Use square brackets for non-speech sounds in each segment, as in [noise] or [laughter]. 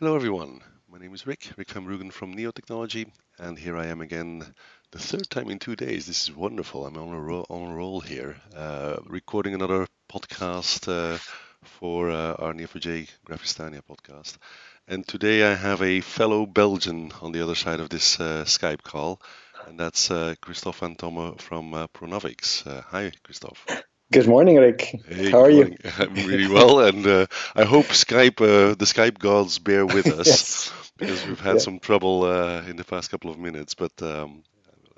Hello, everyone. My name is Rick, Rick van Bruggen from Neo Technology, and here I am again, the third time in two days. This is wonderful. I'm on a roll, on a roll here, uh, recording another podcast uh, for uh, our Neo4j Graphistania podcast. And today I have a fellow Belgian on the other side of this uh, Skype call, and that's uh, Kristof Van Tomme from uh, Pronovix. Hi, Kristof. Good morning, Rick. Hey, How are you? [laughs] I'm really well, and uh, I hope Skype, uh, the Skype gods, bear with [laughs] us Yes. because we've had Yeah. some trouble uh, in the past couple of minutes, but um,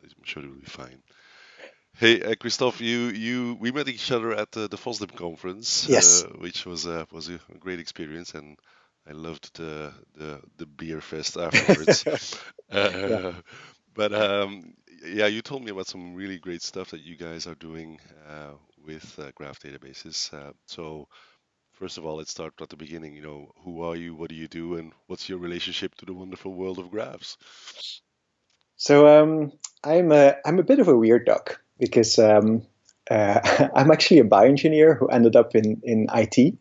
I'm sure it will be fine. Hey, uh, Kristof, you you we met each other at the, the FOSDEM conference, Yes. uh, which was uh, was a great experience, and I loved the the, the beer fest afterwards. [laughs] Yeah. Uh, but um, yeah, you told me about some really great stuff that you guys are doing uh, with uh, graph databases. Uh, so first of all, let's start at the beginning. You know, who are you? What do you do? And what's your relationship to the wonderful world of graphs? So um, I'm a I'm a bit of a weird duck because um, [laughs] uh, I'm actually a bioengineer who ended up in in IT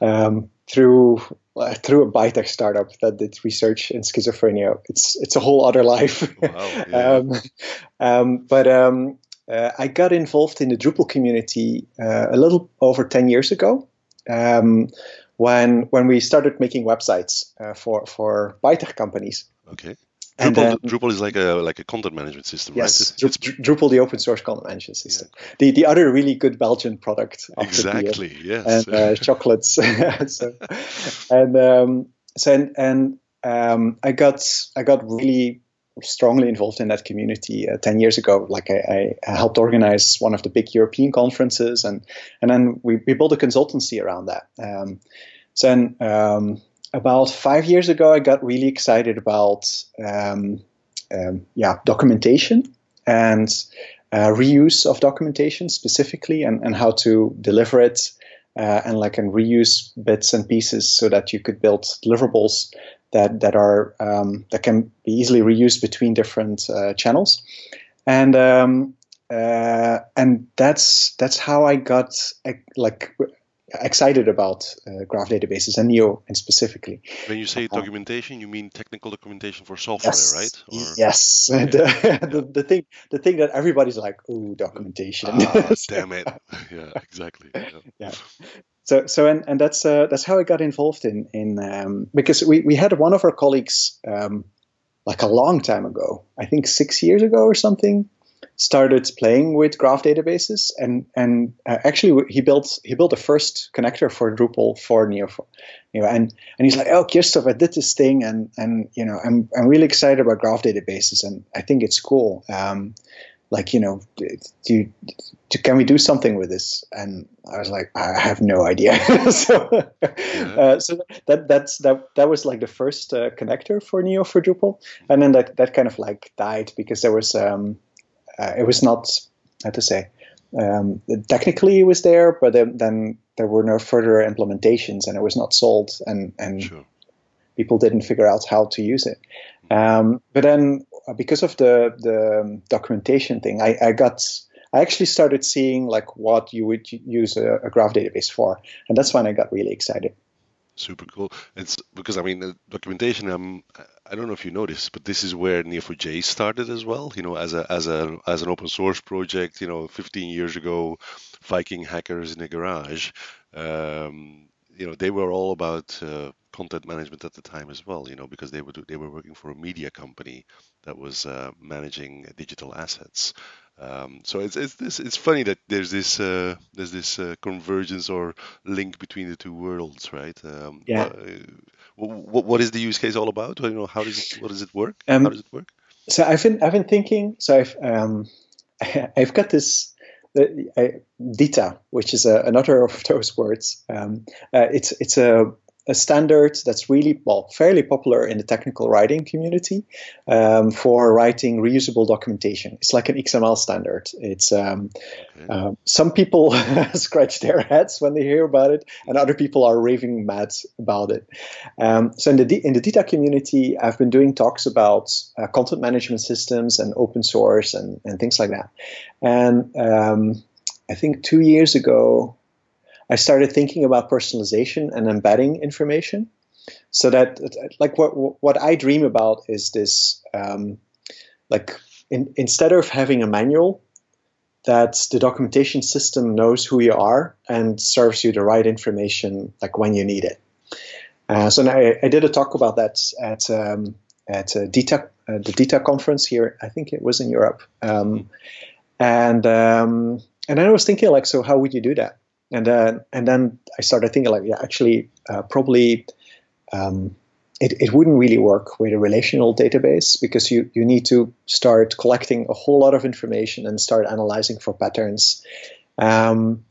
um, through uh, through a biotech startup that did research in schizophrenia. It's it's a whole other life. Wow. Yeah. [laughs] um, um, but um, uh, I got involved in the Drupal community uh, a little over ten years ago. Um, when when we started making websites uh, for for biotech companies, Okay. and Drupal, then Drupal is like a like a content management system, right? yes, Dru- Drupal, the open source content management system, the the other really good Belgian product beer exactly yes. and uh, [laughs] chocolates. [laughs] so, and um, so and, and um, I got I got really strongly involved in that community uh, ten years ago. Like I, I helped organize one of the big European conferences, and and then we, we built a consultancy around that. Um, so then um, about five years ago, I got really excited about um, um, yeah documentation and uh, reuse of documentation specifically, and, and how to deliver it uh, and like and reuse bits and pieces so that you could build deliverables that that are um, that can be easily reused between different uh, channels, and um, uh, and that's that's how I got like excited about uh, graph databases and Neo and specifically. when you say Uh, documentation, you mean technical documentation for software, Yes, right? Or yes. [laughs] the, Yeah. the, the thing the thing that everybody's like, ooh, documentation. Ah, [laughs] damn it. [laughs] Yeah, exactly. Yeah. yeah so so and, and that's uh, that's how I got involved in in um, because we, we had one of our colleagues um, like a long time ago I think six years ago or something started playing with graph databases and and uh, actually he built he built the first connector for Drupal for Neo you know and and he's like oh Kristof I did this thing and and you know I'm I'm really excited about graph databases and I think it's cool. Um, like you know do, do, can we do something with this? And i was like i have no idea. [laughs] So uh, so that that's that that was like the first uh, connector for neo for drupal. And then that that kind of like died because there was um it was not how to say um, technically it was there but then, then there were no further implementations and it was not sold and and Sure. people didn't figure out how to use it. Um, but then, uh, because of the the documentation thing, I, I got I actually started seeing like what you would use a, a graph database for, and that's when I got really excited. Super cool. It's because I mean the documentation. Um, I don't know if you noticed, but this is where Neo4j started as well. You know, as a as a as an open source project. You know, 15 years ago, Viking hackers in a garage. Um, you know, they were all about uh, content management at the time as well. You know, because they were they were working for a media company that was uh, managing digital assets. Um, so it's it's this it's funny that there's this uh, there's this uh, convergence or link between the two worlds, right? Um, Yeah. what, what is the use case all about? You know, how does it what does it work? Um, how does it work? So I've been I've been thinking. So I've um, [laughs] I've got this uh, uh, DITA, which is a, another of [laughs] those words. Um, uh, it's it's a a standard that's really well fairly popular in the technical writing community um, for writing reusable documentation. It's like an XML standard. It's um, Okay. um, some people [laughs] scratch their heads when they hear about it, and other people are raving mad about it. Um, so in the D- in the DITA community, I've been doing talks about uh, content management systems and open source and, and things like that. And um, I think two years ago, I started thinking about personalization and embedding information. so that like what what I dream about is this um, like in, instead of having a manual that the documentation system knows who you are and serves you the right information like when you need it. Uh, so I, I, did a talk about that at um, at uh, uh, the DITA conference here. I think it was in Europe, um, and um, and I was thinking like, so how would you do that? And then and then I started thinking like, yeah, actually, uh, probably um, it, it wouldn't really work with a relational database because you, you need to start collecting a whole lot of information and start analyzing for patterns. Um,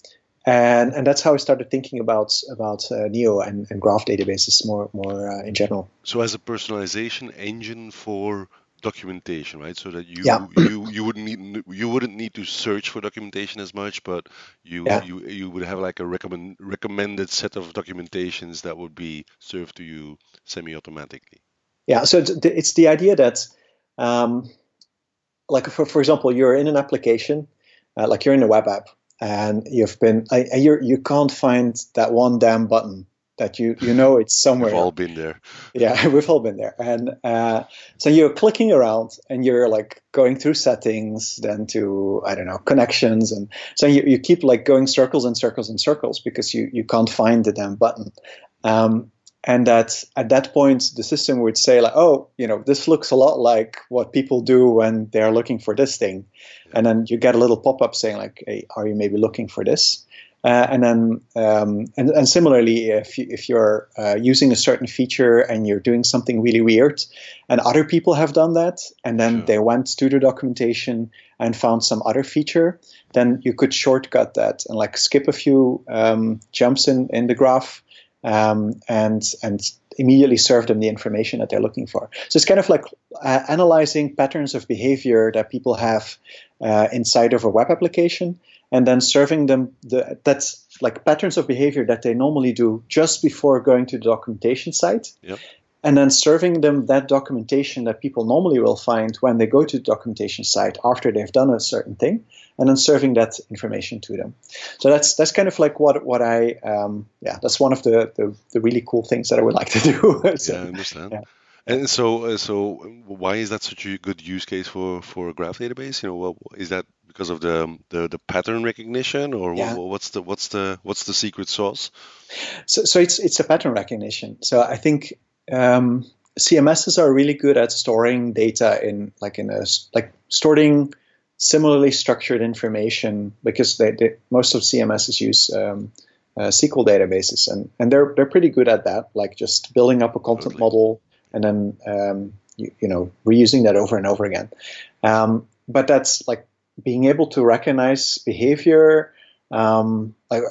and, and that's how I started thinking about about uh, Neo and, and graph databases more more uh, in general. So as a personalization engine for documentation, right? So that you yeah. you you wouldn't need you wouldn't need to search for documentation as much, but you yeah. you you would have like a recommend recommended set of documentations that would be served to you semi-automatically. Yeah. So it's, it's the idea that, um, like for for example, you're in an application, uh, like you're in a web app, and you've been you you can't find that one damn button that you you know it's somewhere. We've all been there. Yeah, [laughs] we've all been there, and uh, so you're clicking around and you're like going through settings, then to I don't know connections, and so you, you keep like going circles and circles and circles because you you can't find the damn button. Um, and that at that point the system would say like oh you know this looks a lot like what people do when they're looking for this thing and then you get a little pop-up saying like hey are you maybe looking for this uh, and then, um, and, and, similarly, if, you, if you're uh, using a certain feature and you're doing something really weird, and other people have done that, and then sure. they went to the documentation and found some other feature, then you could shortcut that and like skip a few um, jumps in, in the graph um, and and immediately serve them the information that they're looking for. So it's kind of like uh, analyzing patterns of behavior that people have uh, inside of a web application and then serving them the, that's like patterns of behavior that they normally do just before going to the documentation site yep. and then serving them that documentation that people normally will find when they go to the documentation site after they've done a certain thing and then serving that information to them so that's that's kind of like what what i um, yeah that's one of the, the, the really cool things that i would like to do [laughs] so, yeah i understand yeah. And so, uh, so why is that such a good use case for for a graph database? You know, well, is that because of the the, the pattern recognition, or yeah. what's the what's the what's the secret sauce? So, so it's it's a pattern recognition. So I think um, CMSs are really good at storing data in like in a like storing similarly structured information because they, they most of CMSs use um, uh, SQL databases and and they're they're pretty good at that, like just building up a content totally. model and then um, you, you, know reusing that over and over again. Um, but that's like being able to recognize behavior. Um, I,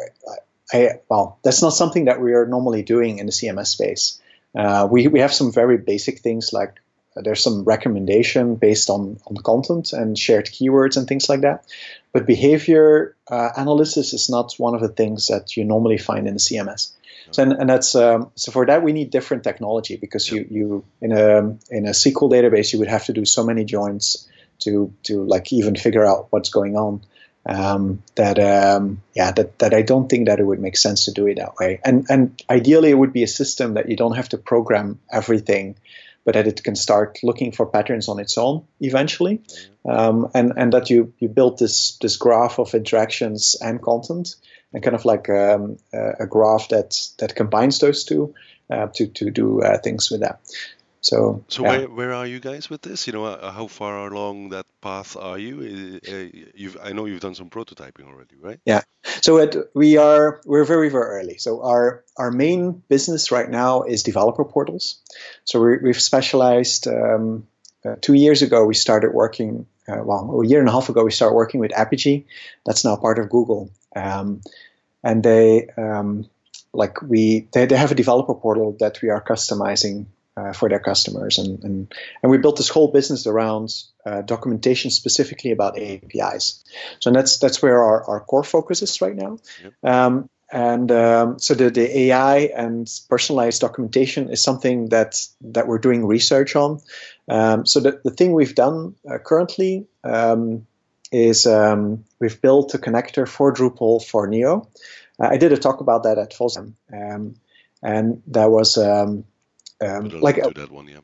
I, well, that's not something that we are normally doing in the CMS space. Uh, we, we have some very basic things like there's some recommendation based on, on content and shared keywords and things like that. But behavior uh, analysis is not one of the things that you normally find in the CMS. So, and, and that's um, so for that we need different technology because you you in a in a SQL database you would have to do so many joins to to like even figure out what's going on. Um, that um, yeah that, that I don't think that it would make sense to do it that way. And and ideally it would be a system that you don't have to program everything, but that it can start looking for patterns on its own eventually. Um, and and that you you build this this graph of interactions and content and kind of like um, a graph that that combines those two uh, to to do uh, things with that. So, so where, where are you guys with this? You know, uh, how far along that path are you? You've, I know you've done some prototyping already, right? Yeah. So it, we are we're very very early. So our our main business right now is developer portals. So we have specialized. Um, uh, two years ago, we started working. Uh, well, a year and a half ago, we started working with Apigee. That's now part of Google, um, and they um, like we they, they have a developer portal that we are customizing uh, for their customers. And, and, and we built this whole business around uh, documentation specifically about APIs. So that's that's where our, our core focus is right now. Yep. Um, and um, so the, the AI and personalized documentation is something that that we're doing research on. Um, so the, the thing we've done uh, currently um, is um, we've built a connector for Drupal for Neo. Uh, I did a talk about that at FOSDEM, um, and that was um, um, like that one, yeah.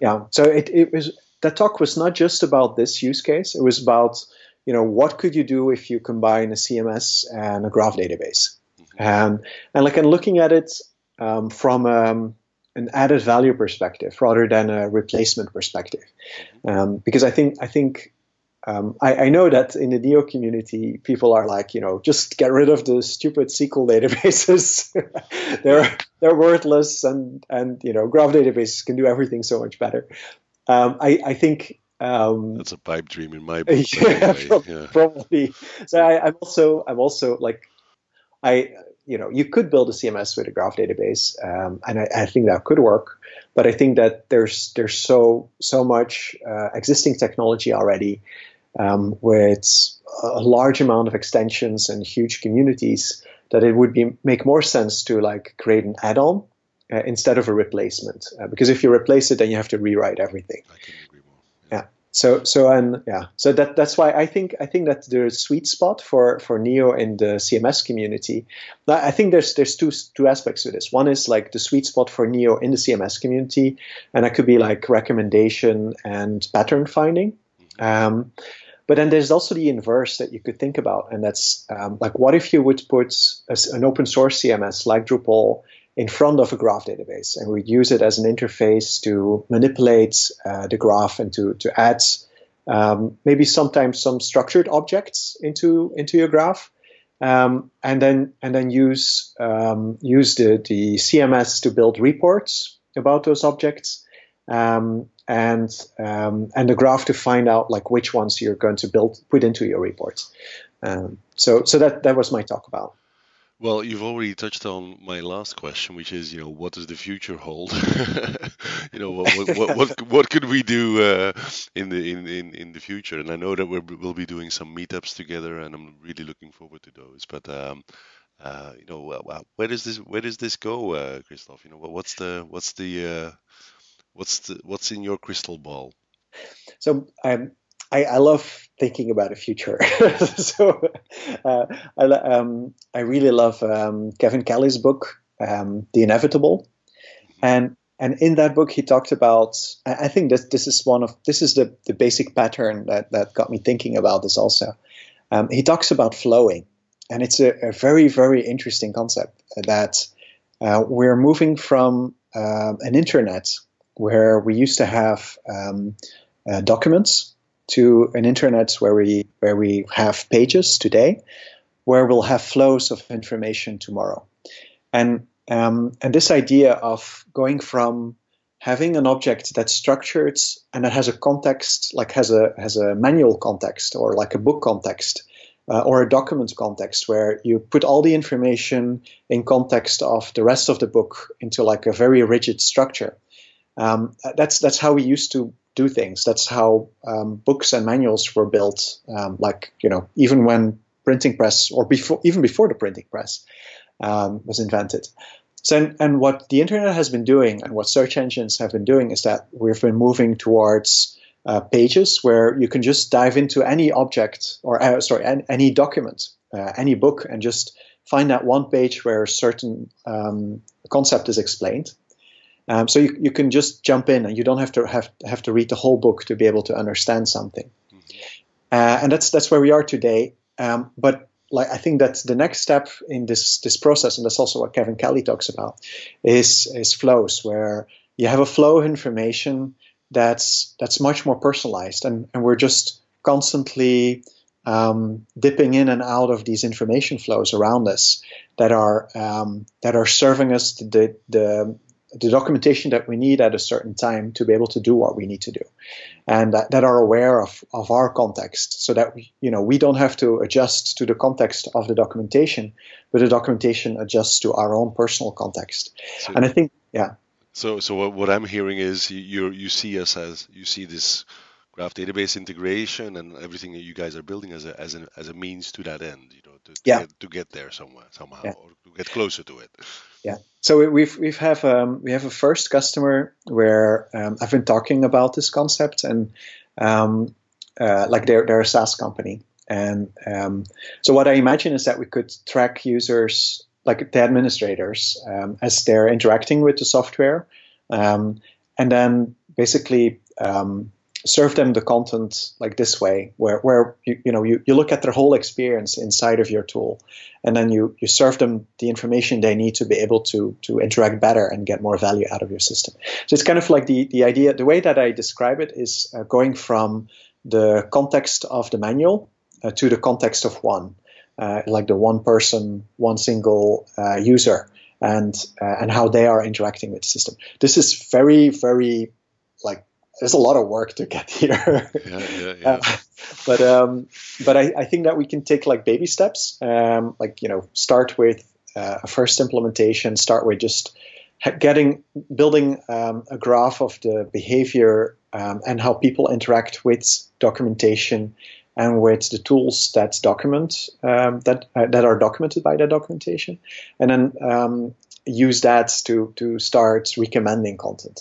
Yeah. So it, it was that talk was not just about this use case. It was about you know what could you do if you combine a CMS and a graph database, mm-hmm. and and like and looking at it um, from um, an added value perspective rather than a replacement perspective, mm-hmm. um, because I think I think um, I, I, know that in the Neo community, people are like, you know, just get rid of the stupid SQL databases. [laughs] they're they're worthless, and and you know, graph databases can do everything so much better. Um, I, I think um, that's a pipe dream in my [laughs] book. yeah, anyway. yeah, probably. So I, I'm also I'm also like I you know you could build a CMS with a graph database, um, and I, I, think that could work. But I think that there's there's so so much uh, existing technology already um, with a large amount of extensions and huge communities that it would be make more sense to like create an add-on uh, instead of a replacement. Uh, because if you replace it, then you have to rewrite everything. Yeah. So so and yeah. So that that's why I think I think that the sweet spot for for Neo in the CMS community. I think there's there's two two aspects to this. One is like the sweet spot for Neo in the CMS community, and that could be like recommendation and pattern finding. Um, but then there's also the inverse that you could think about, and that's um, like what if you would put a, an open source CMS like Drupal in front of a graph database, and we'd use it as an interface to manipulate uh, the graph and to to add um, maybe sometimes some structured objects into into your graph. Um, and then and then use um, use the, the CMS to build reports about those objects, um, and um, and the graph to find out like which ones you're going to build put into your reports. Um, so so that that was my talk about. Well, you've already touched on my last question, which is, you know, what does the future hold? [laughs] you know, what what, what what, what could we do uh, in the in, in, in the future? And I know that we will be doing some meetups together, and I'm really looking forward to those. But um, uh, you know, where does this where does this go, uh, Kristof? You know, what's the what's the uh, What's the, what's in your crystal ball? So um, I, I love thinking about the future. [laughs] so uh, I, um, I really love um, Kevin Kelly's book, um, The Inevitable, and and in that book he talked about. I think that this is one of this is the the basic pattern that that got me thinking about this also. Um, he talks about flowing, and it's a, a very very interesting concept that uh, we're moving from uh, an internet where we used to have um, uh, documents to an internet where we where we have pages today, where we'll have flows of information tomorrow, and um, and this idea of going from having an object that's structured and that has a context, like has a has a manual context or like a book context, uh, or a document context where you put all the information in context of the rest of the book into like a very rigid structure um, that's that's how we used to do things. That's how um, books and manuals were built. Um, like you know, even when printing press or before even before the printing press um, was invented. So and, and what the internet has been doing and what search engines have been doing is that we've been moving towards uh, pages where you can just dive into any object or uh, sorry any, any document, uh, any book, and just find that one page where a certain um, concept is explained um, so you, you can just jump in and you don't have to have, have to read the whole book to be able to understand something. Mm-hmm. Uh, and that's that's where we are today. Um, but like I think that the next step in this this process, and that's also what Kevin Kelly talks about, is is flows where you have a flow of information that's that's much more personalized, and and we're just constantly um, dipping in and out of these information flows around us that are um, that are serving us the the the documentation that we need at a certain time to be able to do what we need to do. And that, that, are aware of, of our context so that we, you know we don't have to adjust to the context of the documentation but the documentation adjusts to our own personal context. So, and i think yeah. So so what, what i'm hearing is you you see us as you see this graph database integration and everything that you guys are building as a as a, as a means to that end you know to, to, yeah. get, to get there somewhere somehow yeah. or to get closer to it yeah so we've we've have um, we have a first customer where um, I've been talking about this concept and um, uh, like they're they're a SaaS company and um, so what I imagine is that we could track users like the administrators um, as they're interacting with the software um, and then basically um, serve them the content like this way, where, where you, you know you, you look at their whole experience inside of your tool, and then you, you serve them the information they need to be able to to interact better and get more value out of your system. So it's kind of like the the idea. The way that I describe it is uh, going from the context of the manual uh, to the context of one, uh, like the one person, one single uh, user, and uh, and how they are interacting with the system. This is very very like there's a lot of work to get [laughs] here. yeah, yeah, yeah. Uh, but um, but I, I think that we can take like baby steps. Um, like you know, start with uh, a first implementation. Start with just getting building um, a graph of the behavior um, and how people interact with documentation and with the tools that document um, that uh, that are documented by that documentation, and then um, use that to to start recommending content.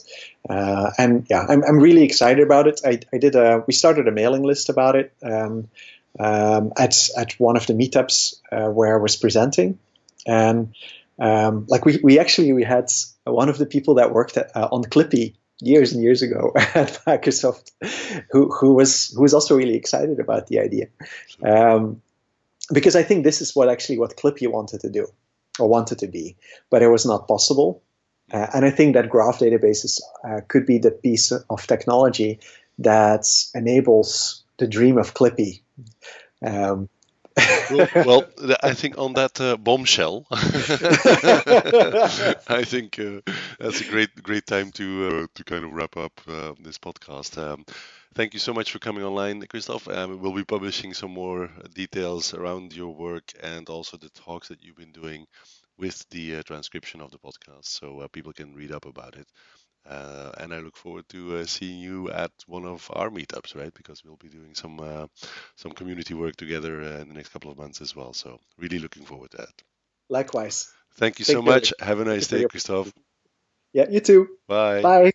Uh, and yeah, I'm, I'm really excited about it. I, I did a we started a mailing list about it um, um, at at one of the meetups uh, where I was presenting, and um, like we we actually we had one of the people that worked at, uh, on Clippy years and years ago [laughs] at Microsoft, who who was who was also really excited about the idea, um, because I think this is what actually what Clippy wanted to do or wanted to be, but it was not possible. Uh, and I think that graph databases uh, could be the piece of technology that enables the dream of Clippy. Um, [laughs] well, well, I think on that uh, bombshell, [laughs] I think uh, that's a great great time to uh, to kind of wrap up uh, this podcast. Um, thank you so much for coming online, Kristof. Um, we'll be publishing some more details around your work and also the talks that you've been doing with the uh, transcription of the podcast, so uh, people can read up about it. Uh, and I look forward to uh, seeing you at one of our meetups, right? Because we'll be doing some uh, some community work together uh, in the next couple of months as well. So really looking forward to that. Likewise. Thank you Thank so you. much. Have a nice day, Kristof. Yeah, you too. Bye. Bye.